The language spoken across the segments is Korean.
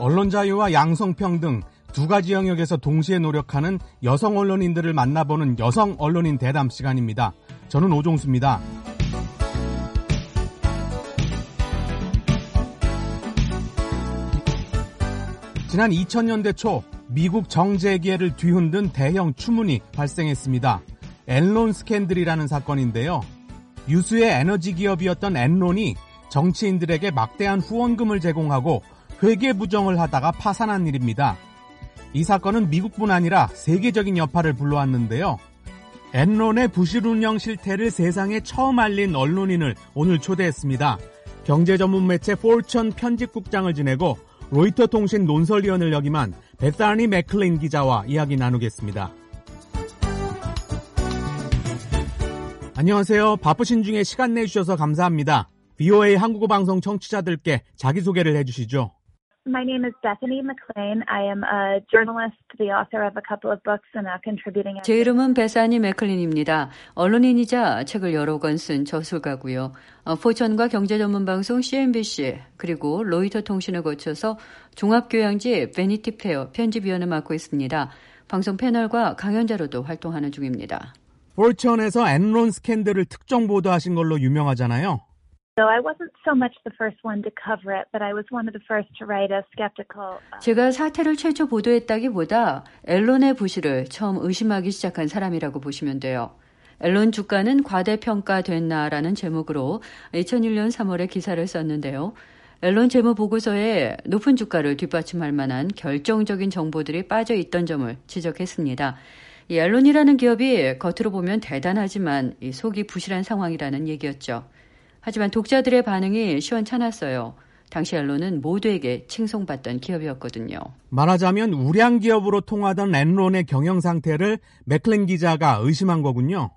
언론 자유와 양성평등 두 가지 영역에서 동시에 노력하는 여성 언론인들을 만나보는 여성 언론인 대담 시간입니다. 저는 오종수입니다. 지난 2000년대 초 미국 정재계를 뒤흔든 대형 추문이 발생했습니다. 엔론 스캔들이라는 사건인데요. 유수의 에너지 기업이었던 엔론이 정치인들에게 막대한 후원금을 제공하고 회계 부정을 하다가 파산한 일입니다. 이 사건은 미국뿐 아니라 세계적인 여파를 불러왔는데요. 엔론의 부실 운영 실태를 세상에 처음 알린 언론인을 오늘 초대했습니다. 경제 전문 매체 포천 편집국장을 지내고 로이터 통신 논설위원을 역임한 베사니 맥클린 기자와 이야기 나누겠습니다. 안녕하세요. 바쁘신 중에 시간 내주셔서 감사합니다. VOA 한국어 방송 청취자들께 자기소개를 해주시죠. My name is Bethany McLean. I am a journalist, the author of a couple of books and a contributing 제 이름은 베사니 맥클린입니다. 언론인이자 책을 여러 권 쓴 저술가고요. 포천과 경제 전문 방송 CNBC 그리고 로이터 통신을 거쳐서 종합교양지 베니티 페어 편집위원을 맡고 있습니다. 방송 패널과 강연자로도 활동하는 중입니다. 포천에서 엔론 스캔들을 특정 보도하신 걸로 유명하잖아요. Skeptical. 제가 사태를 최초 보도했다기보다 앨론의 부실을 처음 의심하기 시작한 사람이라고 보시면 돼요. 앨론 주가는 과대평가됐나라는 제목으로 2001년 3월에 기사를 썼는데요. 앨론 재무 보고서에 높은 주가를 뒷받침할 만한 결정적인 정보들이 빠져 있던 점을 지적했습니다. 이 앨론이라는 기업이 겉으로 보면 대단하지만 이 속이 부실한 상황이라는 얘기였죠. 하지만 독자들의 반응이 시원찮았어요. 당시 언론은 모두에게 칭송받던 기업이었거든요. 말하자면 우량 기업으로 통하던 엔론의 경영 상태를 맥클린 기자가 의심한 거군요.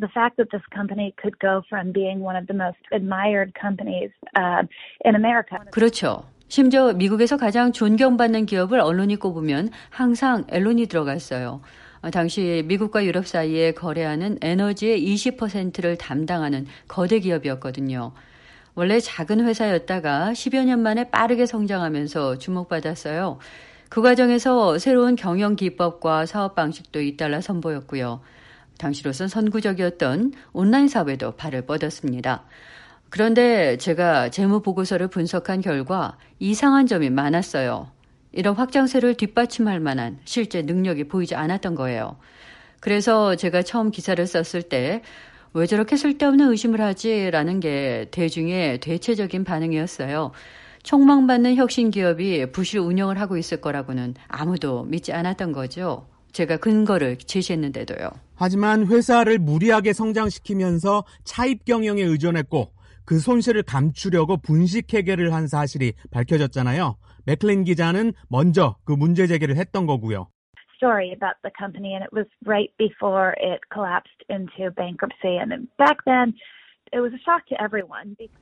The fact that this company could go from being one of the most admired companies uh, in America. 그렇죠. 심지어 미국에서 가장 존경받는 기업을 언론이 꼽으면 항상 앨론이 들어갔어요. 당시 미국과 유럽 사이에 거래하는 에너지의 20%를 담당하는 거대 기업이었거든요. 원래 작은 회사였다가 10여 년 만에 빠르게 성장하면서 주목받았어요. 그 과정에서 새로운 경영 기법과 사업 방식도 잇달라 선보였고요. 당시로선 선구적이었던 온라인 사업에도 발을 뻗었습니다. 그런데 제가 재무 보고서를 분석한 결과 이상한 점이 많았어요. 이런 확장세를 뒷받침할 만한 실제 능력이 보이지 않았던 거예요. 그래서 제가 처음 기사를 썼을 때 왜 저렇게 쓸데없는 의심을 하지? 라는 게 대중의 대체적인 반응이었어요. 촉망받는 혁신 기업이 부실 운영을 하고 있을 거라고는 아무도 믿지 않았던 거죠. 제가 근거를 제시했는데도요. 하지만 회사를 무리하게 성장시키면서 차입 경영에 의존했고 그 손실을 감추려고 분식 회계를 한 사실이 밝혀졌잖아요. 맥클린 기자는 먼저 그 문제 제기를 했던 거고요. story about the company and it was right before it collapsed into bankruptcy and back then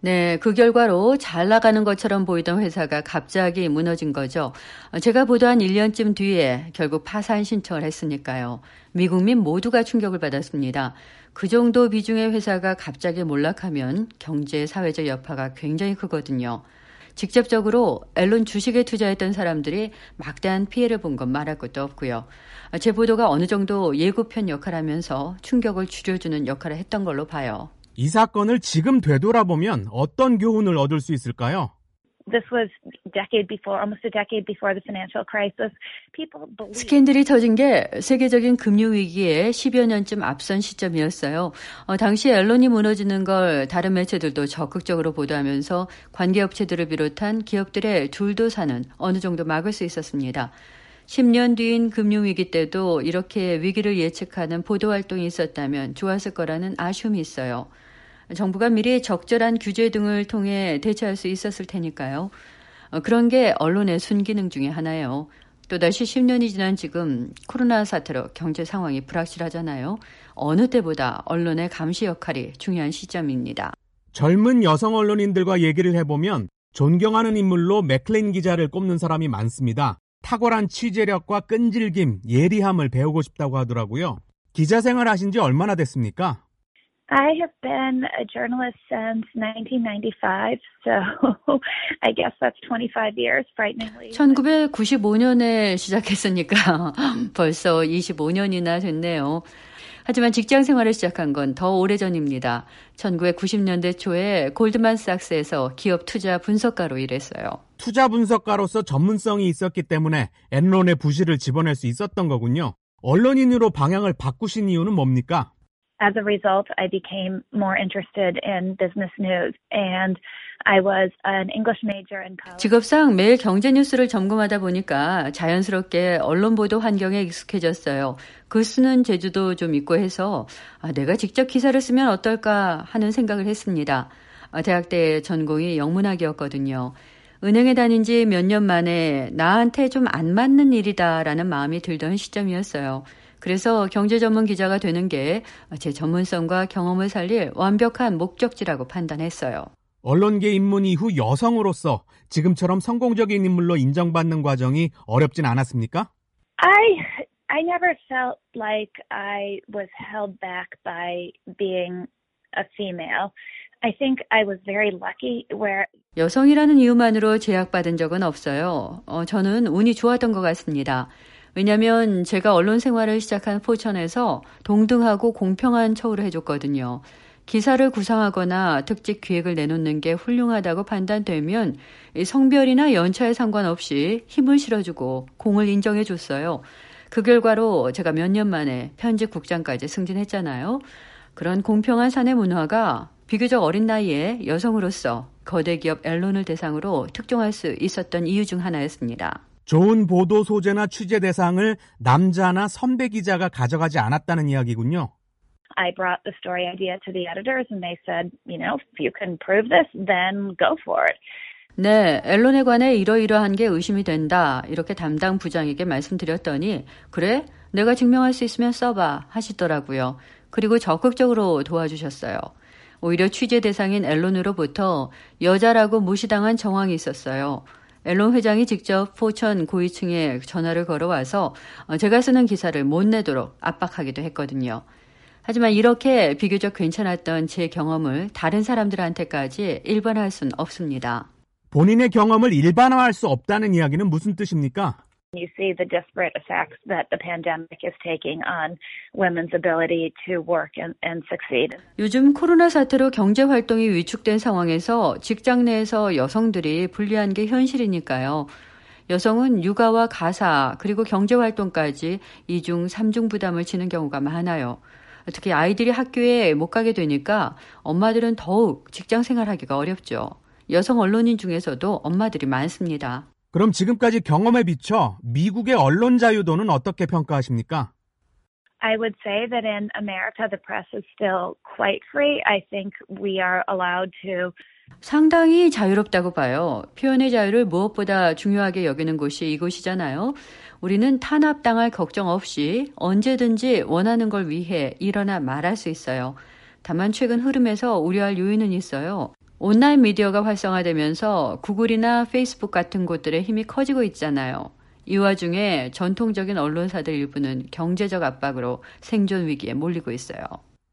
네, 그 결과로 잘 나가는 것처럼 보이던 회사가 갑자기 무너진 거죠. 제가 보도한 1년쯤 뒤에 결국 파산 신청을 했으니까요. 미국민 모두가 충격을 받았습니다. 그 정도 비중의 회사가 갑자기 몰락하면 경제, 사회적 여파가 굉장히 크거든요. 직접적으로 앨론 주식에 투자했던 사람들이 막대한 피해를 본 건 말할 것도 없고요. 제 보도가 어느 정도 예고편 역할을 하면서 충격을 줄여주는 역할을 했던 걸로 봐요. 이 사건을 지금 되돌아보면 어떤 교훈을 얻을 수 있을까요? This was decade before, almost a decade before the financial crisis. People believed. 스캔들이 터진 게 세계적인 금융 위기에 10여 년쯤 앞선 시점이었어요. 어, 당시 앨런이 무너지는 걸 다른 매체들도 적극적으로 보도하면서 관계업체들을 비롯한 기업들의 줄도 사는 어느 정도 막을 수 있었습니다. 10년 뒤인 금융위기 때도 이렇게 위기를 예측하는 보도활동이 있었다면 좋았을 거라는 아쉬움이 있어요. 정부가 미리 적절한 규제 등을 통해 대처할 수 있었을 테니까요. 어, 그런 게 언론의 순기능 중의 하나예요. 또다시 10년이 지난 지금 코로나 사태로 경제 상황이 불확실하잖아요. 어느 때보다 언론의 감시 역할이 중요한 시점입니다. 젊은 여성 언론인들과 얘기를 해보면 존경하는 인물로 맥클린 기자를 꼽는 사람이 많습니다. 탁월한 취재력과 끈질김, 예리함을 배우고 싶다고 하더라고요. 기자 생활 하신 지 얼마나 됐습니까? I have been a journalist since 1995, so I guess that's 25 years, frighteningly. 1995년에 시작했으니까 벌써 25년이나 됐네요. 하지만 직장 생활을 시작한 건 더 오래전입니다. 1990년대 초에 골드만삭스에서 기업 투자 분석가로 일했어요. 투자 분석가로서 전문성이 있었기 때문에 엔론의 부실을 집어낼 수 있었던 거군요. 언론인으로 방향을 바꾸신 이유는 뭡니까? As a result, I became more interested in business news and I was an English major in college. 직업상 매일 경제 뉴스를 점검하다 보니까 자연스럽게 언론 보도 환경에 익숙해졌어요. 글 쓰는 재주도 좀 있고 해서 아, 내가 직접 기사를 쓰면 어떨까 하는 생각을 했습니다. 아, 대학 때 전공이 영문학이었거든요. 은행에 다닌 지 몇 년 만에 나한테 좀 안 맞는 일이다라는 마음이 들던 시점이었어요. 그래서 경제 전문 기자가 되는 게 제 전문성과 경험을 살릴 완벽한 목적지라고 판단했어요. 언론계 입문 이후 여성으로서 지금처럼 성공적인 인물로 인정받는 과정이 어렵진 않았습니까? I I never felt like I was held back by being a female. I think I was very lucky where 여성이라는 이유만으로 제약받은 적은 없어요. 어, 저는 운이 좋았던 것 같습니다. 왜냐하면 제가 언론 생활을 시작한 포천에서 동등하고 공평한 처우를 해줬거든요. 기사를 구상하거나 특집 기획을 내놓는 게 훌륭하다고 판단되면 성별이나 연차에 상관없이 힘을 실어주고 공을 인정해줬어요. 그 결과로 제가 몇 년 만에 편집국장까지 승진했잖아요. 그런 공평한 사내 문화가 비교적 어린 나이에 여성으로서 거대 기업 앨론을 대상으로 특종할 수 있었던 이유 중 하나였습니다. 좋은 보도 소재나 취재 대상을 남자나 선배 기자가 가져가지 않았다는 이야기군요. I brought the story idea to the editors and they said, you know, if you can prove this, then go for it. 네, 앨런에 관해 이러이러한 게 의심이 된다. 이렇게 담당 부장에게 말씀드렸더니, 그래? 내가 증명할 수 있으면 써봐. 하시더라고요. 그리고 적극적으로 도와주셨어요. 오히려 취재 대상인 앨런으로부터 여자라고 무시당한 정황이 있었어요. 앨런 회장이 직접 포천 고위층에 전화를 걸어와서 제가 쓰는 기사를 못 내도록 압박하기도 했거든요. 하지만 이렇게 비교적 괜찮았던 제 경험을 다른 사람들한테까지 일반화할 수는 없습니다. 본인의 경험을 일반화할 수 없다는 이야기는 무슨 뜻입니까? You see the disparate effects that the pandemic is taking on women's ability to work and, and succeed. 요즘 코로나 사태로 경제 활동이 위축된 상황에서 직장 내에서 여성들이 불리한 게 현실이니까요. 여성은 육아와 가사 그리고 경제 활동까지 이중 삼중 부담을 지는 경우가 많아요. 특히 아이들이 학교에 못 가게 되니까 엄마들은 더욱 직장 생활하기가 어렵죠. 여성 언론인 중에서도 엄마들이 많습니다. 그럼 지금까지 경험에 비춰 미국의 언론 자유도는 어떻게 평가하십니까? I would say that in America the press is still quite free. I think we are allowed to 상당히 자유롭다고 봐요. 표현의 자유를 무엇보다 중요하게 여기는 곳이 이곳이잖아요. 우리는 탄압당할 걱정 없이 언제든지 원하는 걸 위해 일어나 말할 수 있어요. 다만 최근 흐름에서 우려할 요인은 있어요. 온라인 미디어가 활성화되면서 구글이나 페이스북 같은 곳들의 힘이 커지고 있잖아요. 이 와중에 전통적인 언론사들 일부는 경제적 압박으로 생존 위기에 몰리고 있어요.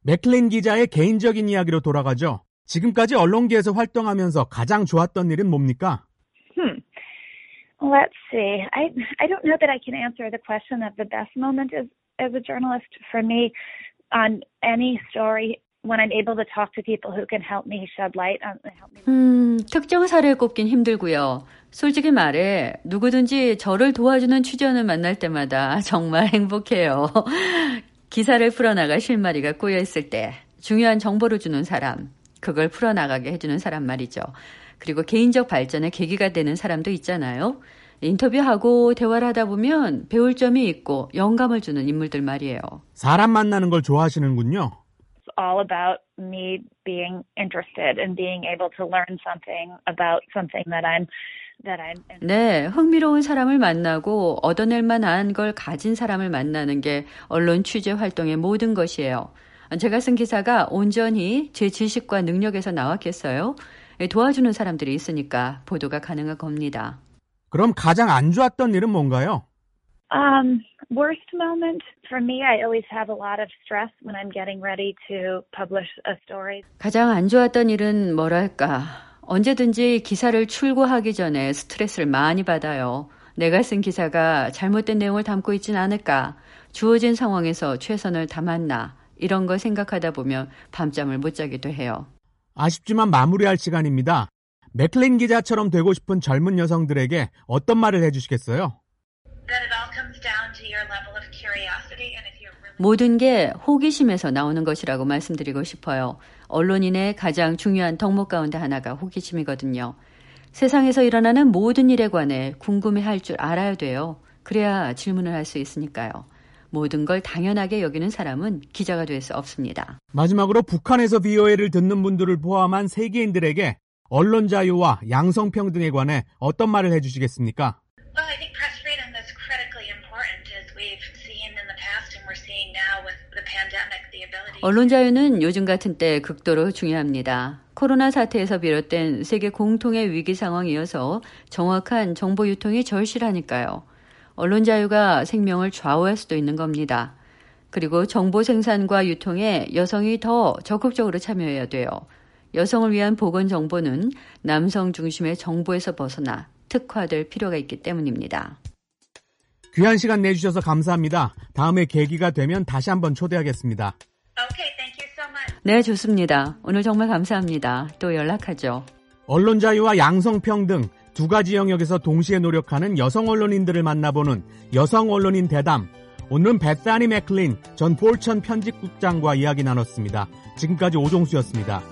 맥클린 기자의 개인적인 이야기로 돌아가죠. 지금까지 언론계에서 활동하면서 가장 좋았던 일은 뭡니까? Hmm. Let's see. I I don't know that I can answer the question of the best moment as as a journalist. For me, on any story, when I'm able to talk to people who can help me shed light on help me. 음, 특정 사례를 꼽긴 힘들고요. 솔직히 말해 누구든지 저를 도와주는 취재원을 만날 때마다 정말 행복해요. 기사를 풀어나갈 실마리가 꼬여 있을 때 중요한 정보를 주는 사람, 그걸 풀어나가게 해주는 사람 말이죠. 그리고 개인적 발전의 계기가 되는 사람도 있잖아요. 인터뷰하고 대화를 하다 보면 배울 점이 있고 영감을 주는 인물들 말이에요. 사람 만나는 걸 좋아하시는군요. All about me being interested and being able to learn something about something that I'm that I'm 네, 흥미로운 사람을 만나고 얻어낼 만한 걸 가진 사람을 만나는 게 언론 취재 활동의 모든 것이에요. 제가 쓴 기사가 온전히 제 지식과 능력에서 나왔겠어요? 도와주는 사람들이 있으니까 보도가 가능한 겁니다. 그럼 가장 안 좋았던 일은 뭔가요? Um, worst moment for me, I always have a lot of stress when I'm getting ready to publish a story. 가장 안 좋았던 일은 뭐랄까. 언제든지 기사를 출고하기 전에 스트레스를 많이 받아요. 내가 쓴 기사가 잘못된 내용을 담고 있진 않을까. 주어진 상황에서 최선을 다했나. 이런 걸 생각하다 보면 밤잠을 못 자기도 해요. 아쉽지만 마무리할 시간입니다. 맥클린 기자처럼 되고 싶은 젊은 여성들에게 어떤 말을 해주시겠어요? 모든 게 호기심에서 나오는 것이라고 말씀드리고 싶어요. 언론인의 가장 중요한 덕목 가운데 하나가 호기심이거든요. 세상에서 일어나는 모든 일에 관해 궁금해 할 줄 알아야 돼요. 그래야 질문을 할 수 있으니까요. 모든 걸 당연하게 여기는 사람은 기자가 될 수 없습니다. 마지막으로 북한에서 VOA를 듣는 분들을 포함한 세계인들에게 언론 자유와 양성평등에 관해 어떤 말을 해주시겠습니까? Well, I think press freedom is critically important as we've seen in the past and we're seeing now with the pandemic the ability. 언론 자유는 요즘 같은 때 극도로 중요합니다. 코로나 사태에서 비롯된 세계 공통의 위기 상황이어서 정확한 정보 유통이 절실하니까요. 언론 자유가 생명을 좌우할 수도 있는 겁니다. 그리고 정보 생산과 유통에 여성이 더 적극적으로 참여해야 돼요. 여성을 위한 보건 정보는 남성 중심의 정보에서 벗어나 특화될 필요가 있기 때문입니다. 귀한 시간 내주셔서 감사합니다. 다음에 계기가 되면 다시 한번 초대하겠습니다. Okay, thank you so much. 네, 좋습니다. 오늘 정말 감사합니다. 또 연락하죠. 언론 자유와 양성평등 두 가지 영역에서 동시에 노력하는 여성 언론인들을 만나보는 여성 언론인 대담. 오늘은 베타니 맥클린 전 폴천 편집국장과 이야기 나눴습니다. 지금까지 오종수였습니다.